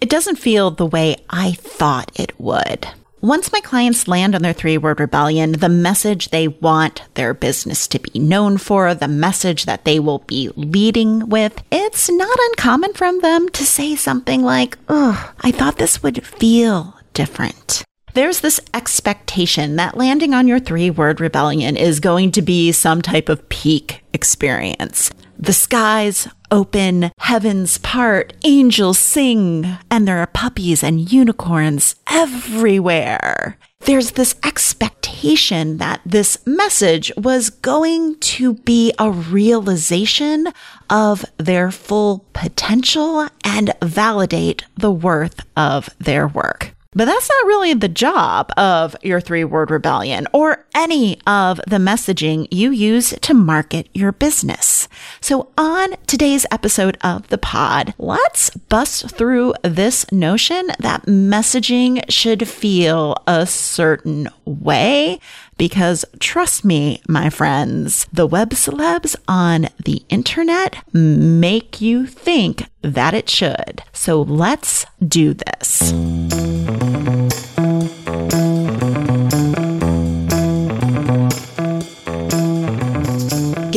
it doesn't feel the way I thought it would. Once my clients land on their three word rebellion, the message they want their business to be known for, the message that they will be leading with, it's not uncommon from them to say something like, Ugh, I thought this would feel different. There's this expectation that landing on your three word rebellion is going to be some type of peak experience. The skies open, heavens part, angels sing, and there are puppies and unicorns everywhere. There's this expectation that this message was going to be a realization of their full potential and validate the worth of their work. But that's not really the job of your three word rebellion or any of the messaging you use to market your business. So on today's episode of the pod, let's bust through this notion that messaging should feel a certain way because trust me, my friends, the web celebs on the internet make you think that it should. So let's do this.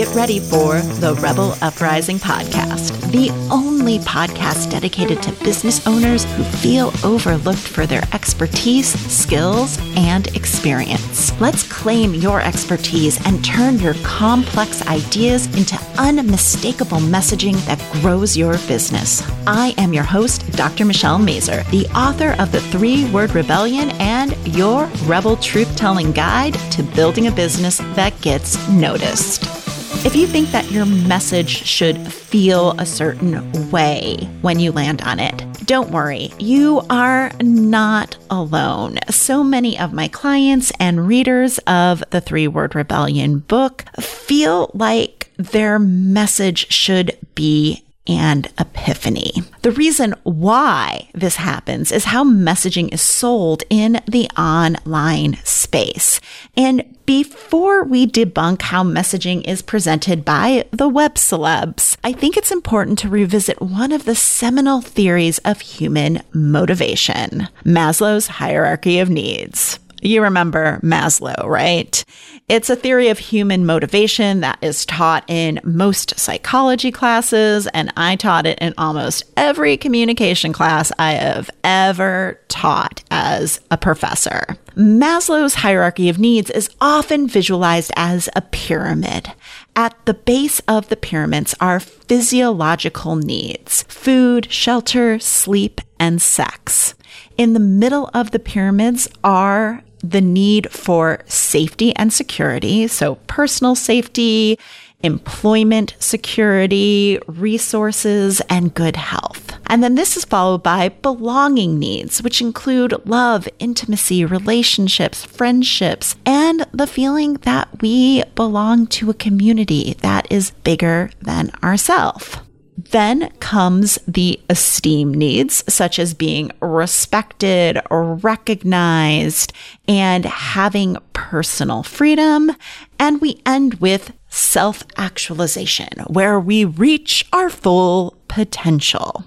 Get ready for the Rebel Uprising podcast, the only podcast dedicated to business owners who feel overlooked for their expertise, skills, and experience. Let's claim your expertise and turn your complex ideas into unmistakable messaging that grows your business. I am your host, Dr. Michelle Mazur, the author of The Three Word Rebellion and your Rebel Truth Telling Guide to Building a Business That Gets Noticed. If you think that your message should feel a certain way when you land on it, don't worry. You are not alone. So many of my clients and readers of the Three Word Rebellion book feel like their message should be and epiphany. The reason why this happens is how messaging is sold in the online space. And before we debunk how messaging is presented by the web celebs, I think it's important to revisit one of the seminal theories of human motivation Maslow's hierarchy of needs. You remember Maslow, right? It's a theory of human motivation that is taught in most psychology classes, and I taught it in almost every communication class I have ever taught as a professor. Maslow's hierarchy of needs is often visualized as a pyramid. At the base of the pyramids are physiological needs food, shelter, sleep, and sex. In the middle of the pyramids are the need for safety and security. So personal safety, employment security, resources, and good health. And then this is followed by belonging needs, which include love, intimacy, relationships, friendships, and the feeling that we belong to a community that is bigger than ourselves. Then comes the esteem needs, such as being respected recognized and having personal freedom. And we end with self actualization, where we reach our full potential.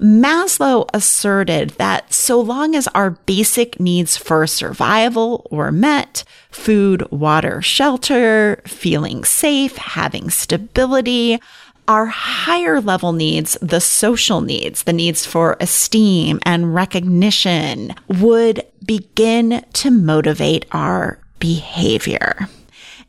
Maslow asserted that so long as our basic needs for survival were met, food, water, shelter, feeling safe, having stability, our higher level needs, the social needs, the needs for esteem and recognition would begin to motivate our behavior.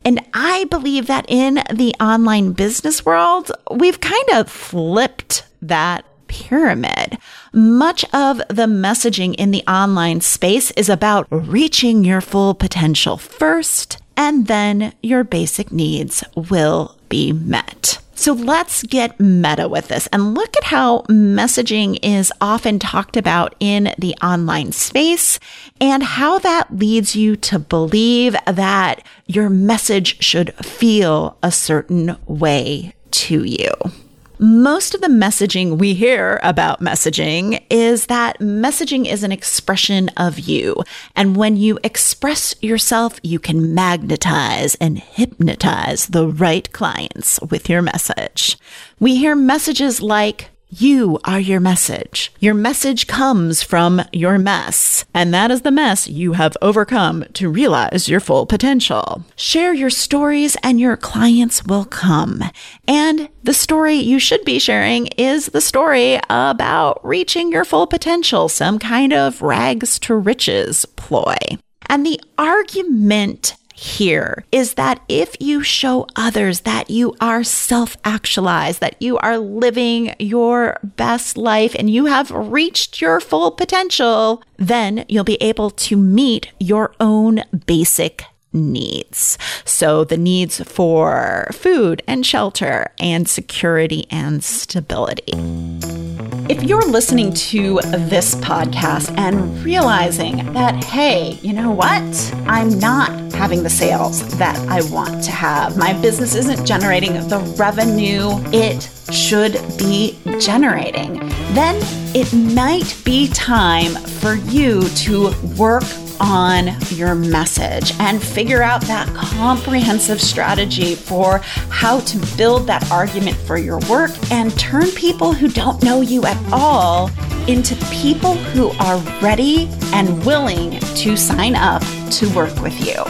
And I believe that in the online business world, we've kind of flipped that pyramid. Much of the messaging in the online space is about reaching your full potential first, and then your basic needs will be met. So let's get meta with this and look at how messaging is often talked about in the online space and how that leads you to believe that your message should feel a certain way to you. Most of the messaging we hear about messaging is that messaging is an expression of you. And when you express yourself, you can magnetize and hypnotize the right clients with your message. We hear messages like, You are your message. Your message comes from your mess, and that is the mess you have overcome to realize your full potential. Share your stories, and your clients will come. And the story you should be sharing is the story about reaching your full potential, some kind of rags to riches ploy. And the argument here is that if you show others that you are self actualized, that you are living your best life and you have reached your full potential, then you'll be able to meet your own basic needs. So the needs for food and shelter and security and stability. If you're listening to this podcast and realizing that, hey, you know what? I'm not having the sales that I want to have. My business isn't generating the revenue it should be generating. Then it might be time for you to work on your message and figure out that comprehensive strategy for how to build that argument for your work and turn people who don't know you at all into people who are ready and willing to sign up to work with you.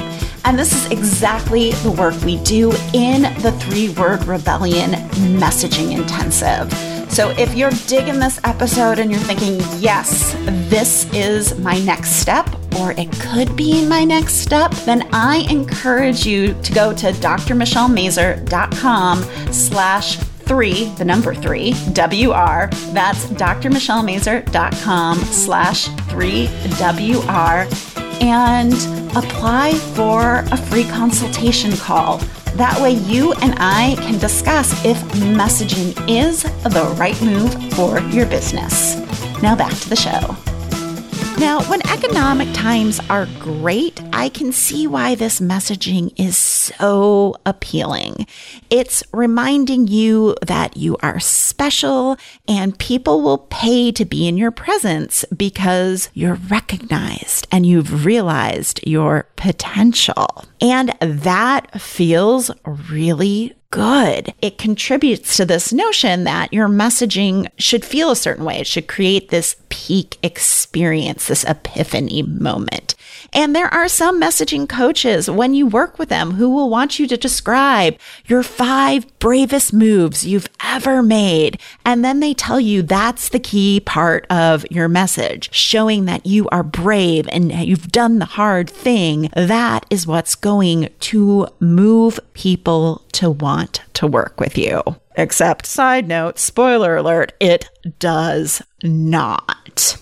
And this is exactly the work we do in the Three Word Rebellion Messaging Intensive. So if you're digging this episode and you're thinking, yes, this is my next step, or it could be my next step, then I encourage you to go to drmichellemazur.com slash three, the number three, WR. That's drmichellemazur.com slash three WR and apply for a free consultation call. That way, you and I can discuss if messaging is the right move for your business. Now, back to the show. Now, when economic times are great, I can see why this messaging is so appealing. It's reminding you that you are special and people will pay to be in your presence because you're recognized and you've realized your potential. And that feels really good. It contributes to this notion that your messaging should feel a certain way. It should create this peak experience, this epiphany moment. And there are some messaging coaches when you work with them who will want you to describe your five bravest moves you've ever made. And then they tell you that's the key part of your message, showing that you are brave and you've done the hard thing. That is what's going to move people to want to work with you. Except, side note, spoiler alert, it does not.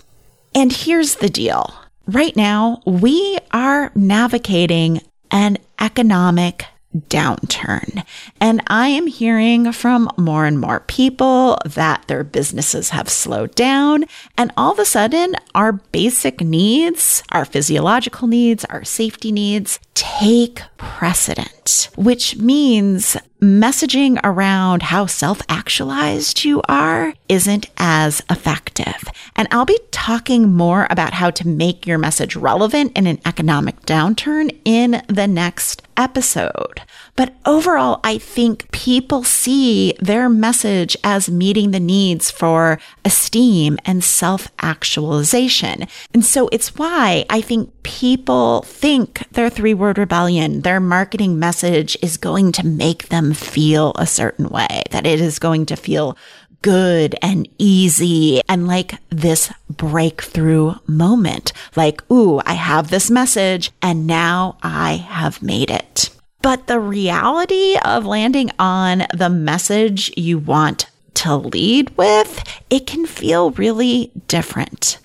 And here's the deal right now, we are navigating an economic downturn. And I am hearing from more and more people that their businesses have slowed down. And all of a sudden, our basic needs, our physiological needs, our safety needs take precedent, which means messaging around how self actualized you are isn't as effective. And I'll be talking more about how to make your message relevant in an economic downturn in the next episode. But overall, I think people see their message as meeting the needs for esteem and self actualization. And so it's why I think people think their three word rebellion, their marketing message is going to make them feel a certain way, that it is going to feel good and easy and like this breakthrough moment. Like, ooh, I have this message and now I have made it. But the reality of landing on the message you want to lead with, it can feel really different.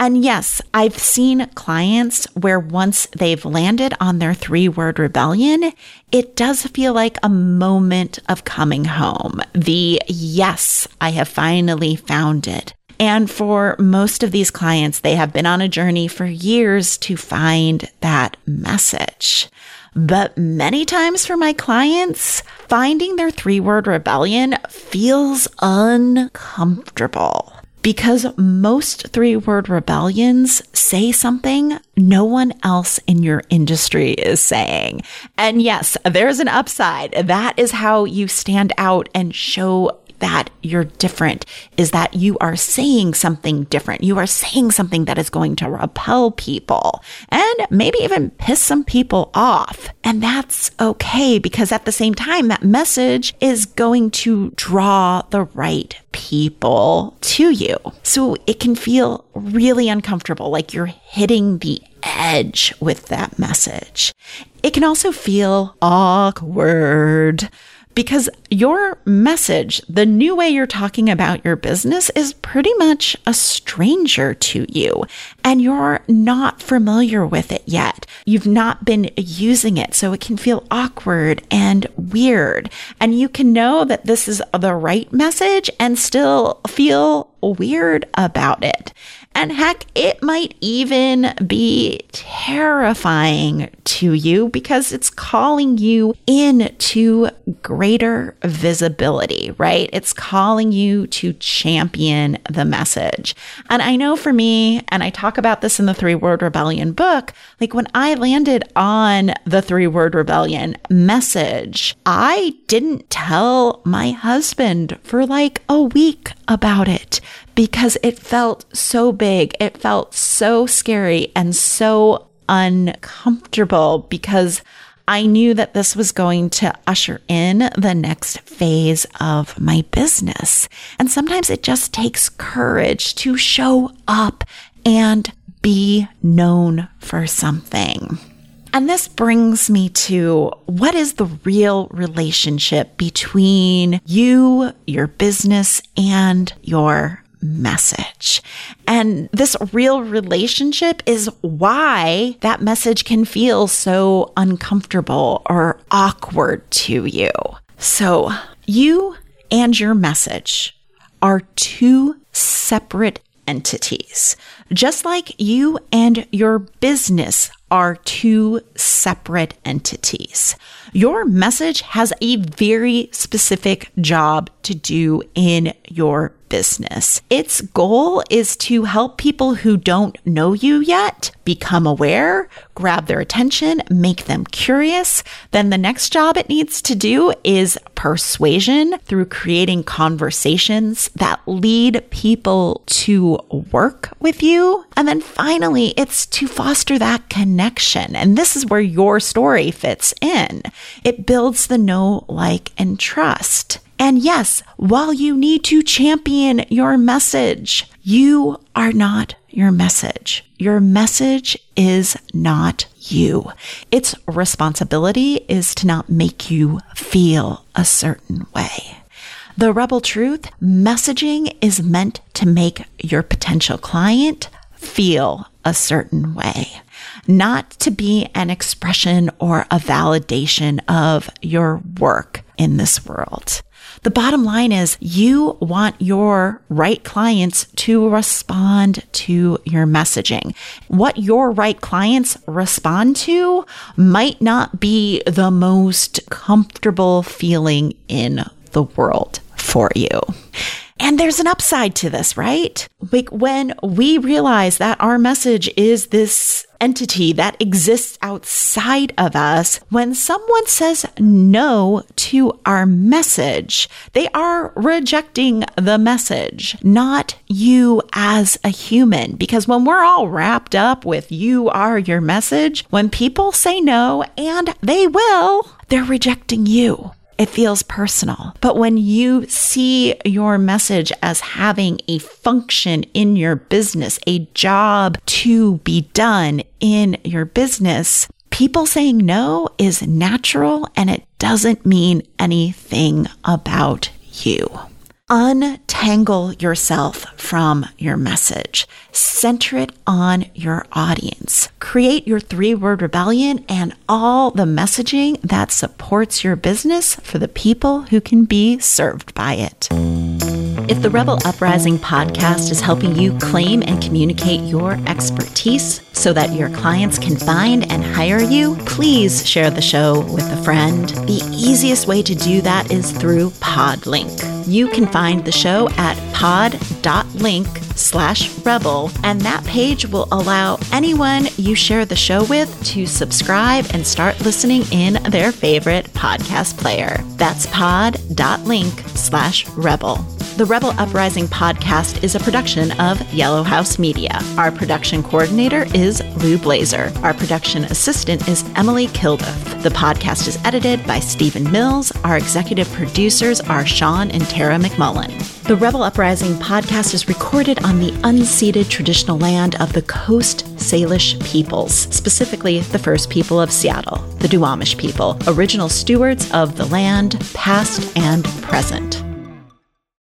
And yes, I've seen clients where once they've landed on their three word rebellion, it does feel like a moment of coming home. The yes, I have finally found it. And for most of these clients, they have been on a journey for years to find that message. But many times for my clients, finding their three word rebellion feels uncomfortable because most three word rebellions say something no one else in your industry is saying. And yes, there's an upside. That is how you stand out and show that you're different is that you are saying something different. You are saying something that is going to repel people and maybe even piss some people off. And that's okay because at the same time, that message is going to draw the right people to you. So it can feel really uncomfortable, like you're hitting the edge with that message. It can also feel awkward because your message, the new way you're talking about your business is pretty much a stranger to you and you're not familiar with it yet. You've not been using it. So it can feel awkward and weird. And you can know that this is the right message and still feel weird about it. And heck, it might even be terrifying to you because it's calling you into greater visibility, right? It's calling you to champion the message. And I know for me, and I talk about this in the Three Word Rebellion book, like when I landed on the Three Word Rebellion message, I didn't tell my husband for like a week about it because it felt so big. It felt so scary and so uncomfortable because I knew that this was going to usher in the next phase of my business. And sometimes it just takes courage to show up and be known for something. And this brings me to what is the real relationship between you, your business, and your message. And this real relationship is why that message can feel so uncomfortable or awkward to you. So you and your message are two separate entities, just like you and your business are two separate entities. Your message has a very specific job to do in your business. Its goal is to help people who don't know you yet become aware, grab their attention, make them curious. Then the next job it needs to do is persuasion through creating conversations that lead people to work with you. And then finally, it's to foster that connection. And this is where your story fits in. It builds the know, like, and trust. And yes, while you need to champion your message, you are not your message. Your message is not you. Its responsibility is to not make you feel a certain way. The rebel truth messaging is meant to make your potential client feel a certain way, not to be an expression or a validation of your work in this world. The bottom line is you want your right clients to respond to your messaging. What your right clients respond to might not be the most comfortable feeling in the world for you. And there's an upside to this, right? Like when we realize that our message is this entity that exists outside of us, when someone says no to our message, they are rejecting the message, not you as a human. Because when we're all wrapped up with you are your message, when people say no, and they will, they're rejecting you it feels personal. But when you see your message as having a function in your business, a job to be done in your business, people saying no is natural and it doesn't mean anything about you. Untangle yourself from your message. Center it on your audience. Create your three word rebellion and all the messaging that supports your business for the people who can be served by it. If the Rebel Uprising podcast is helping you claim and communicate your expertise so that your clients can find and hire you, please share the show with a friend. The easiest way to do that is through Podlink. You can find the show at pod.link slash rebel, and that page will allow anyone you share the show with to subscribe and start listening in their favorite podcast player. That's pod.link slash rebel. The Rebel Uprising podcast is a production of Yellow House Media. Our production coordinator is Lou Blazer. Our production assistant is Emily Kilduff. The podcast is edited by Stephen Mills. Our executive producers are Sean and Tara McMullin. The Rebel Uprising podcast is recorded on the unceded traditional land of the Coast Salish peoples, specifically the First People of Seattle, the Duwamish people, original stewards of the land, past and present.